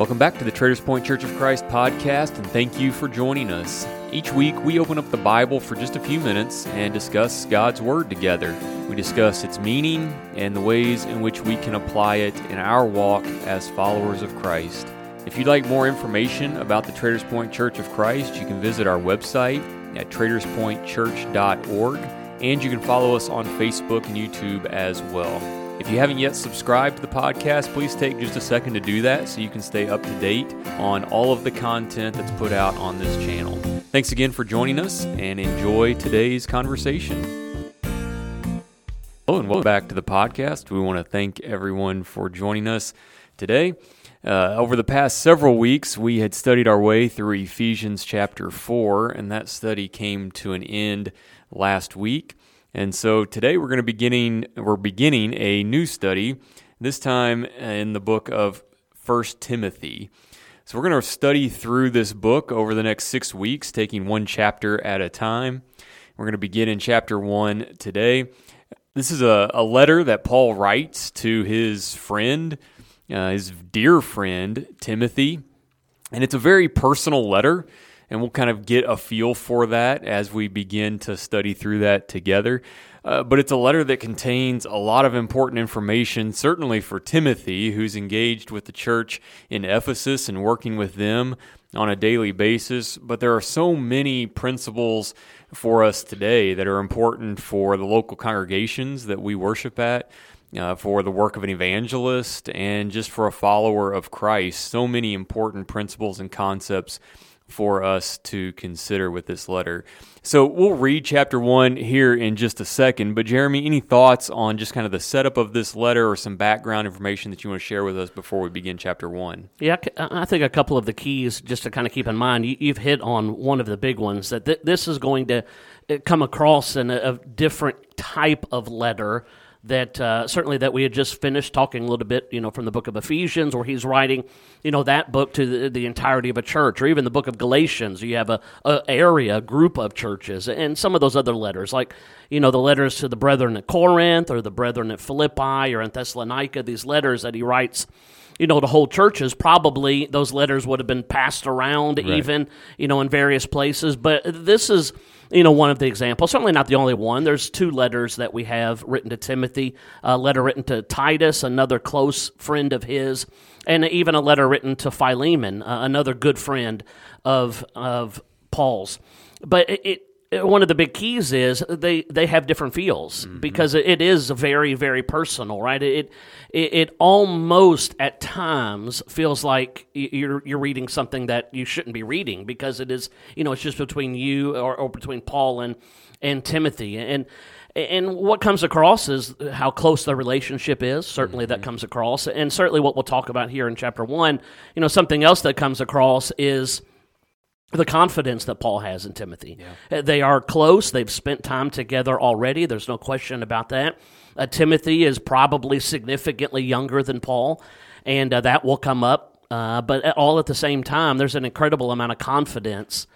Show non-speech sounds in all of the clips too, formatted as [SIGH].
Welcome back to the Traders Point Church of Christ podcast, and thank you for joining us. Each week, we open up the Bible for just a few minutes and discuss God's Word together. We discuss its meaning and the ways in which we can apply it in our walk as followers of Christ. If you'd like more information about the Traders Point Church of Christ, you can visit our website at traderspointchurch.org, and you can follow us on Facebook and YouTube as well. If you haven't yet subscribed to the podcast, please take just a second to do that so you can stay up to date on all of the content that's put out on this channel. Thanks again for joining us and enjoy today's conversation. Hello and welcome back to the podcast. We want to thank everyone for joining us today. Uh, over the past several weeks, we had studied our way through Ephesians chapter 4, and that study came to an end last week. And so today we're going to be beginning we're beginning a new study, this time in the book of First Timothy. So we're going to study through this book over the next 6 weeks, taking one chapter at a time. We're going to begin in chapter 1 today. This is a, a letter that Paul writes to his friend, uh, his dear friend Timothy, and it's a very personal letter and we'll kind of get a feel for that as we begin to study through that together. Uh, but it's a letter that contains a lot of important information, certainly for Timothy, who's engaged with the church in Ephesus and working with them on a daily basis. But there are so many principles for us today that are important for the local congregations that we worship at. Uh, for the work of an evangelist and just for a follower of Christ. So many important principles and concepts for us to consider with this letter. So we'll read chapter one here in just a second. But Jeremy, any thoughts on just kind of the setup of this letter or some background information that you want to share with us before we begin chapter one? Yeah, I think a couple of the keys just to kind of keep in mind. You've hit on one of the big ones that this is going to uh, come across in a, a different type of letter that uh, certainly that we had just finished talking a little bit, you know, from the book of Ephesians, where he's writing, you know, that book to the, the entirety of a church, or even the book of Galatians. You have a, a, area, a group of churches, and some of those other letters, like you know, the letters to the brethren at Corinth, or the brethren at Philippi, or in Thessalonica. These letters that he writes you know, to whole churches, probably those letters would have been passed around right. even, you know, in various places. But this is, you know, one of the examples. Certainly not the only one. There's two letters that we have written to Timothy, a letter written to Titus, another close friend of his, and even a letter written to Philemon, uh, another good friend of of Paul's. But it, it one of the big keys is they they have different feels mm-hmm. because it is very very personal, right? It, it it almost at times feels like you're you're reading something that you shouldn't be reading because it is you know it's just between you or, or between Paul and and Timothy and and what comes across is how close the relationship is. Certainly, mm-hmm. that comes across, and certainly what we'll talk about here in chapter one. You know, something else that comes across is the confidence that Paul has in Timothy. Yeah. Uh, they are close. They've spent time together already. There's no question about that. Uh, Timothy is probably significantly younger than Paul, and uh, that will come up. Uh, but all at the same time, there's an incredible amount of confidence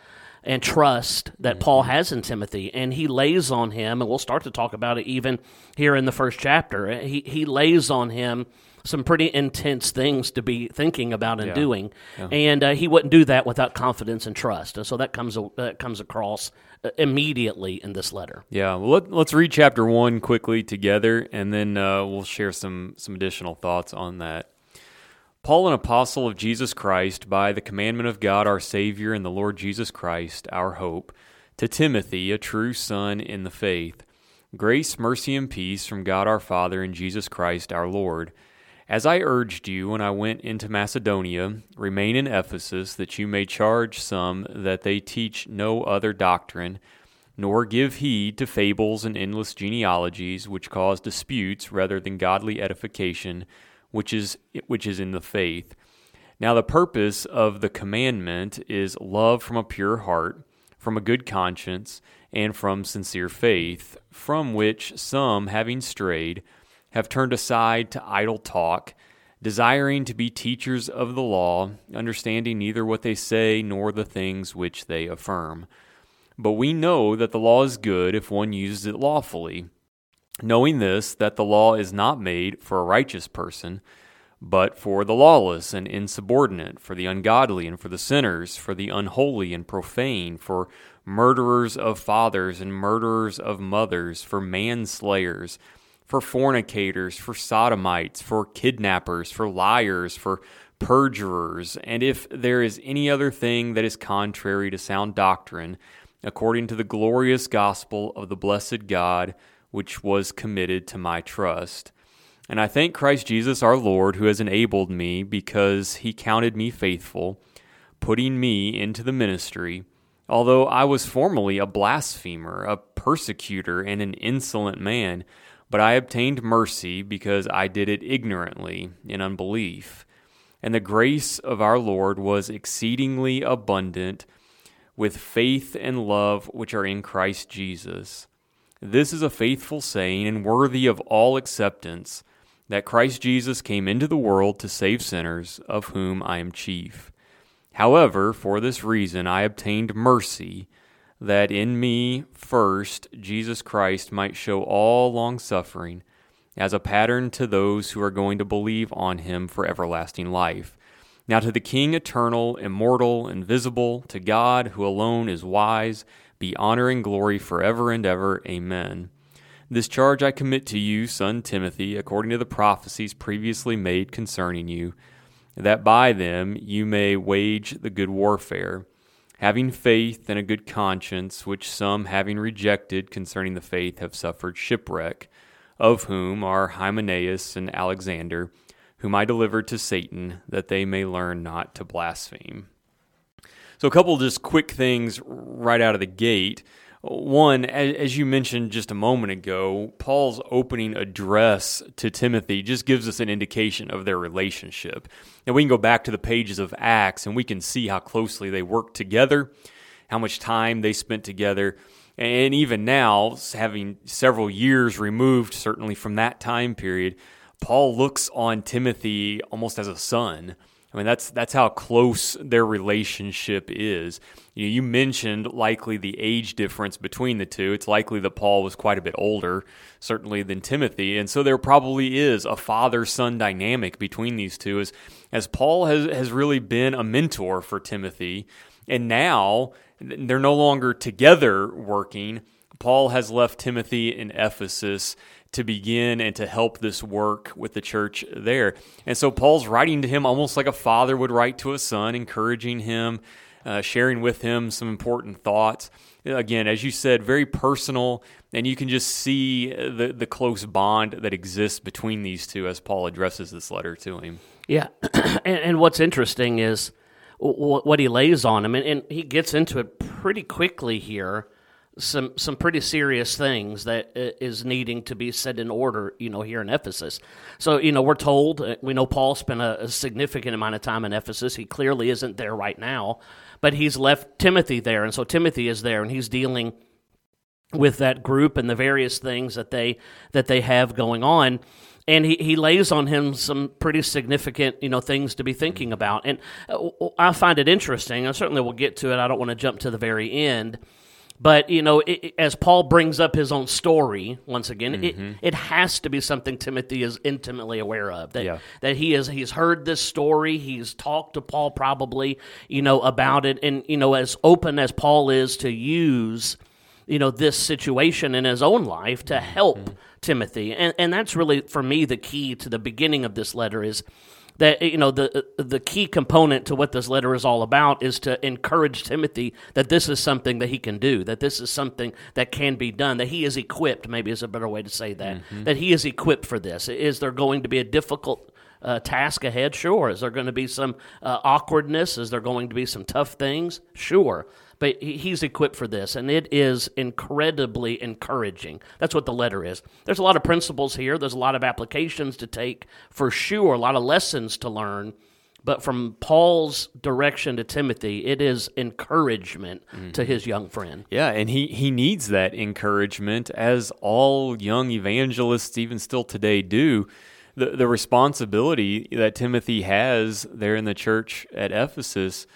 and trust that mm-hmm. Paul has in Timothy, and he lays on him, and we'll start to talk about it even here in the first chapter. He, he lays on him some pretty intense things to be thinking about and yeah. doing, yeah. and uh, he wouldn't do that without confidence and trust, and so that comes uh, comes across uh, immediately in this letter. Yeah, well, let, us read chapter one quickly together, and then uh, we'll share some some additional thoughts on that. Paul, an apostle of Jesus Christ, by the commandment of God our Savior and the Lord Jesus Christ, our hope, to Timothy, a true son in the faith. Grace, mercy, and peace from God our Father and Jesus Christ our Lord. As I urged you when I went into Macedonia, remain in Ephesus, that you may charge some that they teach no other doctrine, nor give heed to fables and endless genealogies, which cause disputes rather than godly edification, which is, which is in the faith. Now, the purpose of the commandment is love from a pure heart, from a good conscience, and from sincere faith, from which some, having strayed, have turned aside to idle talk, desiring to be teachers of the law, understanding neither what they say nor the things which they affirm. But we know that the law is good if one uses it lawfully, knowing this, that the law is not made for a righteous person, but for the lawless and insubordinate, for the ungodly and for the sinners, for the unholy and profane, for murderers of fathers and murderers of mothers, for manslayers, for fornicators, for sodomites, for kidnappers, for liars, for perjurers, and if there is any other thing that is contrary to sound doctrine, according to the glorious gospel of the blessed God, which was committed to my trust. And I thank Christ Jesus our Lord, who has enabled me, because he counted me faithful, putting me into the ministry, although I was formerly a blasphemer, a persecutor, and an insolent man. But I obtained mercy because I did it ignorantly, in unbelief. And the grace of our Lord was exceedingly abundant with faith and love which are in Christ Jesus. This is a faithful saying and worthy of all acceptance that Christ Jesus came into the world to save sinners, of whom I am chief. However, for this reason I obtained mercy, that in me first Jesus Christ might show all longsuffering as a pattern to those who are going to believe on him for everlasting life. Now to the King eternal, immortal, invisible, to God who alone is wise, be honor and glory forever and ever. Amen. This charge I commit to you, son Timothy, according to the prophecies previously made concerning you, that by them you may wage the good warfare, having faith and a good conscience, which some, having rejected concerning the faith, have suffered shipwreck, of whom are Hymenaeus and Alexander whom I delivered to Satan, that they may learn not to blaspheme. So, a couple just quick things right out of the gate. One, as you mentioned just a moment ago, Paul's opening address to Timothy just gives us an indication of their relationship. And we can go back to the pages of Acts and we can see how closely they worked together, how much time they spent together. And even now, having several years removed, certainly from that time period, Paul looks on Timothy almost as a son. I mean, that's that's how close their relationship is. You, know, you mentioned likely the age difference between the two. It's likely that Paul was quite a bit older, certainly than Timothy, and so there probably is a father-son dynamic between these two. As as Paul has has really been a mentor for Timothy, and now they're no longer together working. Paul has left Timothy in Ephesus to begin and to help this work with the church there. And so Paul's writing to him almost like a father would write to a son, encouraging him, uh, sharing with him some important thoughts. Again, as you said, very personal, and you can just see the, the close bond that exists between these two as Paul addresses this letter to him. Yeah, [CLEARS THROAT] and, and, what's interesting is what he lays on him, and, and he gets into it pretty quickly here some some pretty serious things that uh, needing to be set in order, you know, here in Ephesus. So, you know, we're told uh, we know Paul spent a, a, significant amount of time in Ephesus. He clearly isn't there right now, but he's left Timothy there, and so Timothy is there, and he's dealing with that group and the various things that they that they have going on. And he, he lays on him some pretty significant, you know, things to be thinking about. And uh, I find it interesting. I certainly will get to it. I don't want to jump to the very end but you know, it, as Paul brings up his own story once again, mm-hmm. it, it has to be something Timothy is intimately aware of. That yeah. that he is he's heard this story, he's talked to Paul probably, you know, about it, and you know, as open as Paul is to use, you know, this situation in his own life to help mm-hmm. Timothy, and and that's really for me the key to the beginning of this letter is that you know the the key component to what this letter is all about is to encourage Timothy that this is something that he can do, that this is something that can be done, that he is equipped. Maybe is a better way to say that. Mm-hmm. That he is equipped for this. Is there going to be a difficult uh, task ahead? Sure. Is there going to be some uh, awkwardness? Is there going to be some tough things? Sure but he's equipped for this, and it is incredibly encouraging. That's what the letter is. There's a lot of principles here, there's a lot of applications to take for sure, a lot of lessons to learn. But from Paul's direction to Timothy, it is encouragement mm-hmm. to his young friend. Yeah, and he, he needs that encouragement, as all young evangelists, even still today, do. The, the responsibility that Timothy has there in the church at Ephesus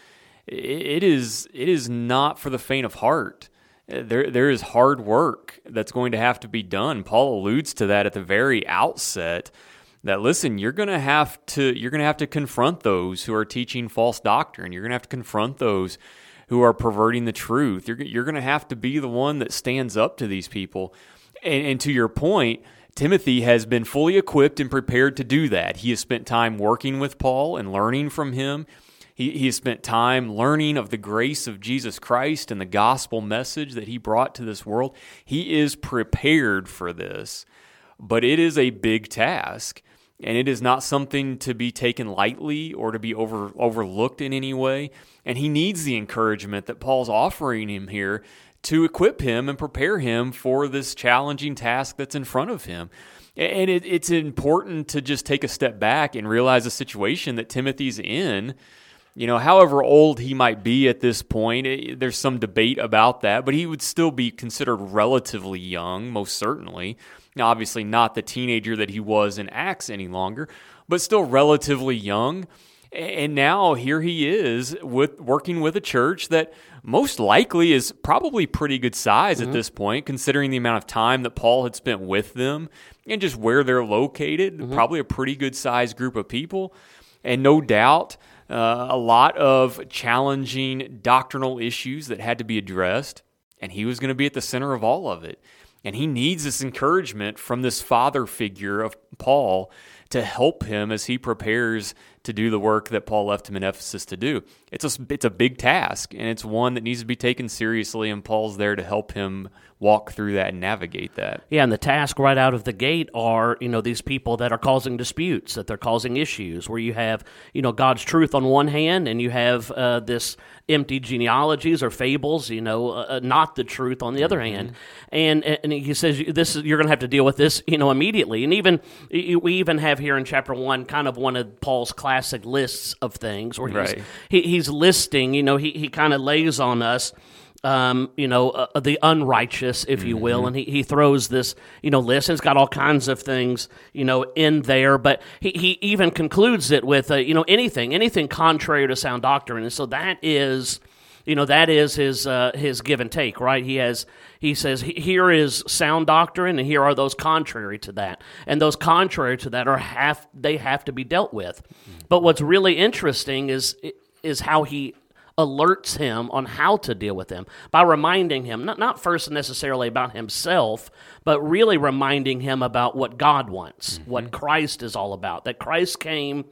it is it is not for the faint of heart. There there is hard work that's going to have to be done. Paul alludes to that at the very outset that listen, you're going to have to you're going to have to confront those who are teaching false doctrine. You're going to have to confront those who are perverting the truth. You're you're going to have to be the one that stands up to these people. And, and to your point, Timothy has been fully equipped and prepared to do that. He has spent time working with Paul and learning from him. He, he spent time learning of the grace of Jesus Christ and the gospel message that he brought to this world. He is prepared for this, but it is a big task and it is not something to be taken lightly or to be over, overlooked in any way. And he needs the encouragement that Paul's offering him here to equip him and prepare him for this challenging task that's in front of him. And it, it's important to just take a step back and realize the situation that Timothy's in. You know, however old he might be at this point, it, eh, there's some debate about that, but he would still be considered relatively young, most certainly. Now, obviously, not the teenager that he was in Acts any longer, but still relatively young. And now here he is with working with a church that most likely is probably pretty good size mm-hmm. at this point, considering the amount of time that Paul had spent with them and just where they're located. Mm-hmm. Probably a pretty good sized group of people. And no doubt, uh, a lot of challenging doctrinal issues that had to be addressed. And he was going to be at the center of all of it. And he needs this encouragement from this father figure of Paul to help him as he prepares to do the work that Paul left him in Ephesus to do. It's a, it's a big task, and it's one that needs to be taken seriously, and Paul's there to help him walk through that and navigate that. Yeah, and the task right out of the gate are, you know, these people that are causing disputes, that they're causing issues, where you have, you know, God's truth on one hand, and you have uh, this empty genealogies or fables, you know, uh, uh not the truth on the other mm-hmm. hand. And and he says this is, you're going to have to deal with this, you know, immediately. And even we even have here in chapter one kind of one of Paul's classic lists of things where he's right. he, he's listing, you know, he he kind of lays on us um, you know, uh, uh, the unrighteous, if you will. Mm-hmm. And he, he throws this, you know, list. And it's got all kinds of things, you know, in there. But he, he even concludes it with, uh, you know, anything, anything contrary to sound doctrine. And so that is, you know, that is his uh, his give and take, right? He has he says here is sound doctrine, and here are those contrary to that, and those contrary to that are half they have to be dealt with. Mm-hmm. But what's really interesting is is how he alerts him on how to deal with them by reminding him, not, not first necessarily about himself, but really reminding him about what God wants, mm-hmm. what Christ is all about. That Christ came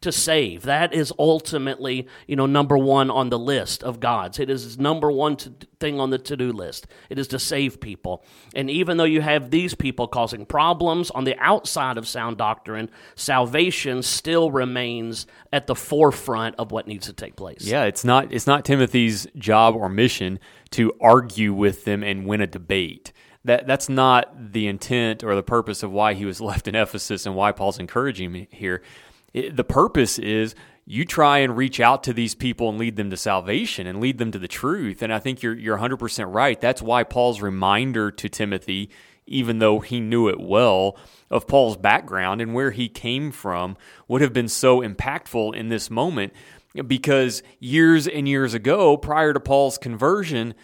to save. That is ultimately, you know, number one on the list of God's. It is number one to, thing on the to do list. It is to save people. And even though you have these people causing problems on the outside of sound doctrine, salvation still remains at the forefront of what needs to take place. Yeah, it's not it's not Timothy's job or mission to argue with them and win a debate that that's not the intent or the purpose of why he was [LAUGHS] left in Ephesus and why Paul's encouraging him here. It, the purpose is you try and reach out to these people and lead them to salvation and lead them to the truth. And I think you're you're 100% right. That's why Paul's reminder to Timothy, even though he knew it well, of Paul's background and where he came from would have been so impactful in this moment because years and years ago, prior to Paul's conversion,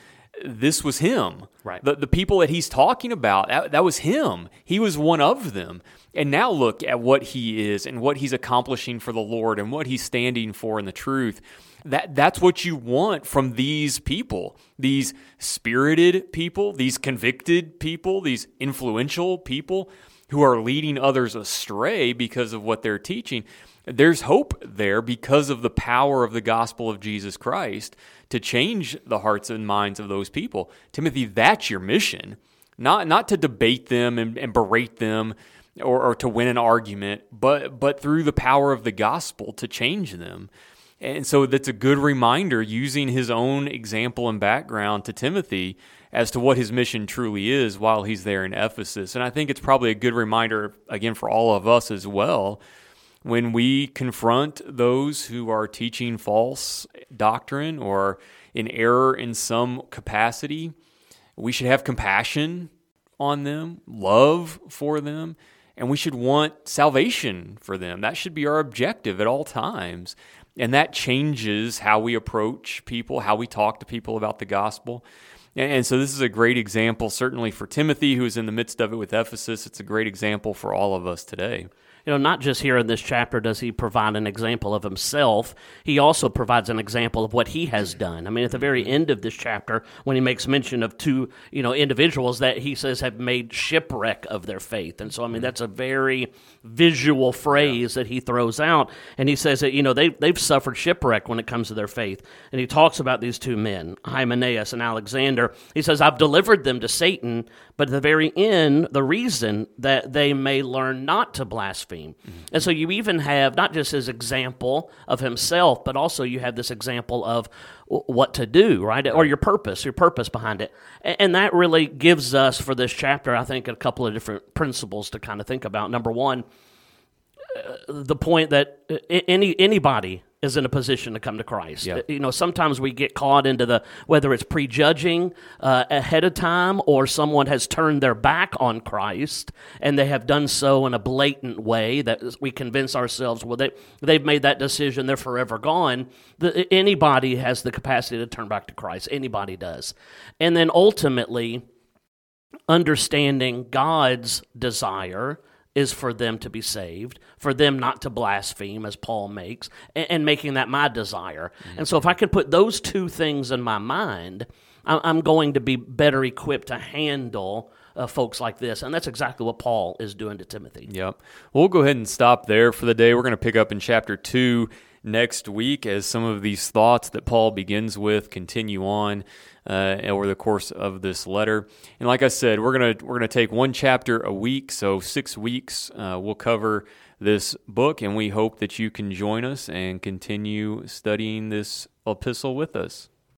this was him. Right. The, the people that he's talking about, that, that was him. He was one of them. And now look at what he is and what he's accomplishing for the Lord and what he's standing for in the truth. That, that's what you want from these people, these spirited people, these convicted people, these influential people who are leading others astray because of what they're teaching. There's hope there because of the power of the gospel of Jesus Christ to change the hearts and minds of those people. Timothy, that's your mission. Not, not to debate them and, and berate them or, or to win an argument, but but through the power of the gospel to change them. And so that's a good reminder using his own example and background to Timothy as to what his mission truly is while he's there in Ephesus. And I think it's probably a good reminder, again, for all of us as well, when we confront those who are teaching false doctrine or in error in some capacity, we should have compassion on them, love for them, and we should want salvation for them. That should be our objective at all times. And that changes how we approach people, how we talk to people about the gospel. And so this is a great example, certainly for Timothy, who's in the midst of it with Ephesus. It's a great example for all of us today. You know, not just here in this chapter does he provide an example of himself, he also provides an example of what he has done. I mean, at the very mm-hmm. end of this chapter, when he makes mention of two, you know, individuals that he says have made shipwreck of their faith. And so, I mean, mm-hmm. that's a very visual phrase yeah. that he throws out. And he says that, you know, they, they've suffered shipwreck when it comes to their faith. And he talks about these two men, Hymenaeus and Alexander. He says, I've delivered them to Satan, but at the very end, the reason that they may learn not to blaspheme. Mm-hmm. And so you even have not just his example of himself, but also you have this example of what to do, right? Or your purpose, your purpose behind it. And that really gives us for this chapter, I think, a couple of different principles to kind of think about. Number one, uh, the point that any anybody is in a position to come to Christ. You know, sometimes we get caught into the whether it's prejudging uh, ahead of time or someone has turned their back on Christ and they have done so in a blatant way that we convince ourselves well they they've made that decision they're forever gone. The, anybody has the capacity to turn back to Christ. Anybody does, and then ultimately understanding God's desire is for them to be saved, for them not to blaspheme, as Paul makes, and, and making that my desire. Mm-hmm. And so, if I can put those two things in my mind, I'm going to be better equipped to handle uh, folks like this. And that's exactly what Paul is doing to Timothy. Yep. we'll go ahead and stop there for the day. We're going to pick up in chapter 2 next week as some of these thoughts that Paul begins with continue on uh, over the course of this letter. And like I said, we're gonna we're gonna take one chapter a week, so six weeks. Uh, we'll cover this book, and we hope that you can join us and continue studying this epistle with us.